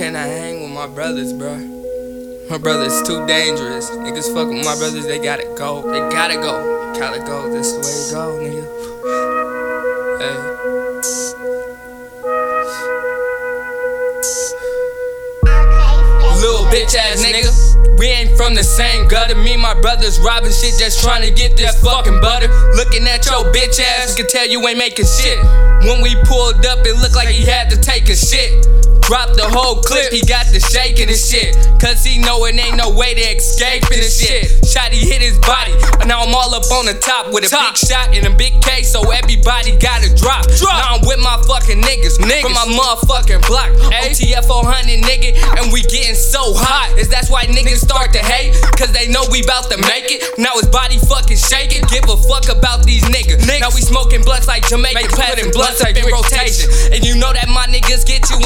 can't hang with my brothers, bro. My brothers too dangerous. Niggas fuck with my brothers, they gotta go. They gotta go. Gotta go. This the way to go, nigga. Hey. Little bitch ass nigga. We ain't from the same gutter. Me and my brothers robbing shit, just trying to get this fucking butter. Looking at your bitch ass, can tell you ain't making shit. When we pulled up, it looked like he had to take a shit. Drop the whole clip, he got the shaking and shit. Cause he know it ain't no way to escape and shit. Shot, he hit his body. and Now I'm all up on the top with a top. big shot and a big case, so everybody gotta drop. drop. Now I'm with my fucking niggas, niggas. from my motherfucking block. OTF 400 nigga, and we getting so hot. Is that's why niggas start to hate? Cause they know we bout to make it. Now his body fucking shaking. Give a fuck about these niggas. niggas. Now we smoking blunts like Jamaican, putting blunts up in rotation.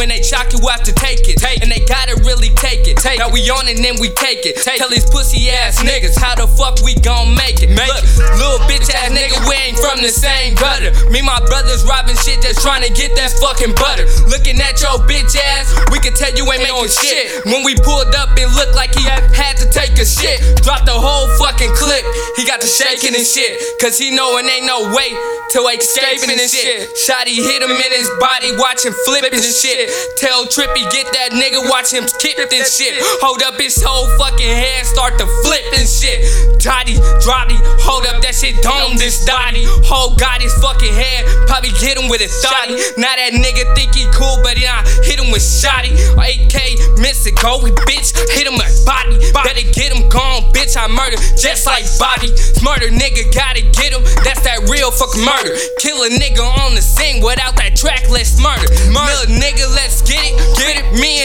When they shock you have to take it. Take and they gotta really take it. Take now we on and then we take it. Take Tell these pussy ass niggas how the fuck we gon' make it. Make Look, it. little bitch ass nigga, we ain't from the same gutter. Me, my brothers robbing shit, just trying to get that fucking butter. Looking at your bitch ass, we can tell you ain't making shit. When we pulled up, it looked like he had to take a shit. Drop the whole fucking clip. He got the shaking and shit. Cause he know it ain't no way to escaping and shit. Shotty hit him in his body, watching flipping and shit. Tell trippy, get that nigga, watch him skip this shit. Hold up his whole fucking head, start to flip and shit. Dotty, Drotty, hold up that shit, dome this Dotty. Hold got his fucking head, probably get him with a thotty. Now that nigga think he cool, but I hit him with shotty. AK, miss it, go with bitch, hit him like body. Better get him gone, bitch, I murder just like Bobby. Murder nigga, gotta get him, that's that real fucking murder. Kill a nigga on the scene without that track, let's murder.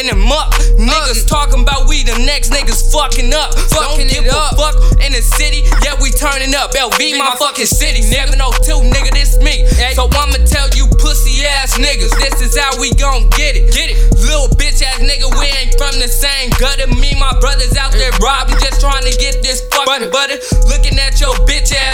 It, me and him up. Niggas talking about we the next niggas fucking up. Fucking Don't give it up. a fuck in the city, yeah, we turning up. LV, my fucking city. 702, nigga, this me. So I'ma tell you pussy ass niggas, this is how we gon' get it. Get it. Little bitch ass nigga, we ain't from the same gutter. Me, my brothers out there robbing, just trying to get this fucking butter. Looking at your bitch ass,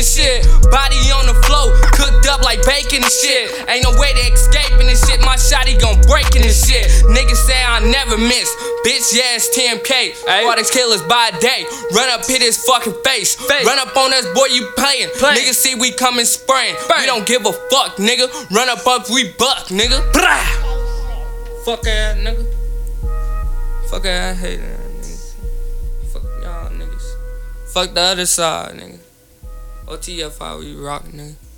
and shit. Body on the floor, cooked up like bacon and shit. Ain't no way to escaping this shit. My shotty gon' break in this shit. Niggas say I never miss. Bitch, yeah, it's TMK. All these killers by day. Run up, hit his fucking face. face. Run up on us, boy, you playing. Play. Niggas see we coming spraying. We don't give a fuck, nigga. Run up, up, we buck, nigga. Blah. Fuck ass, nigga. Fuck ass, I hate that, niggas. Fuck y'all, niggas. Fuck the other side, nigga. OTF, how we rockin', nigga.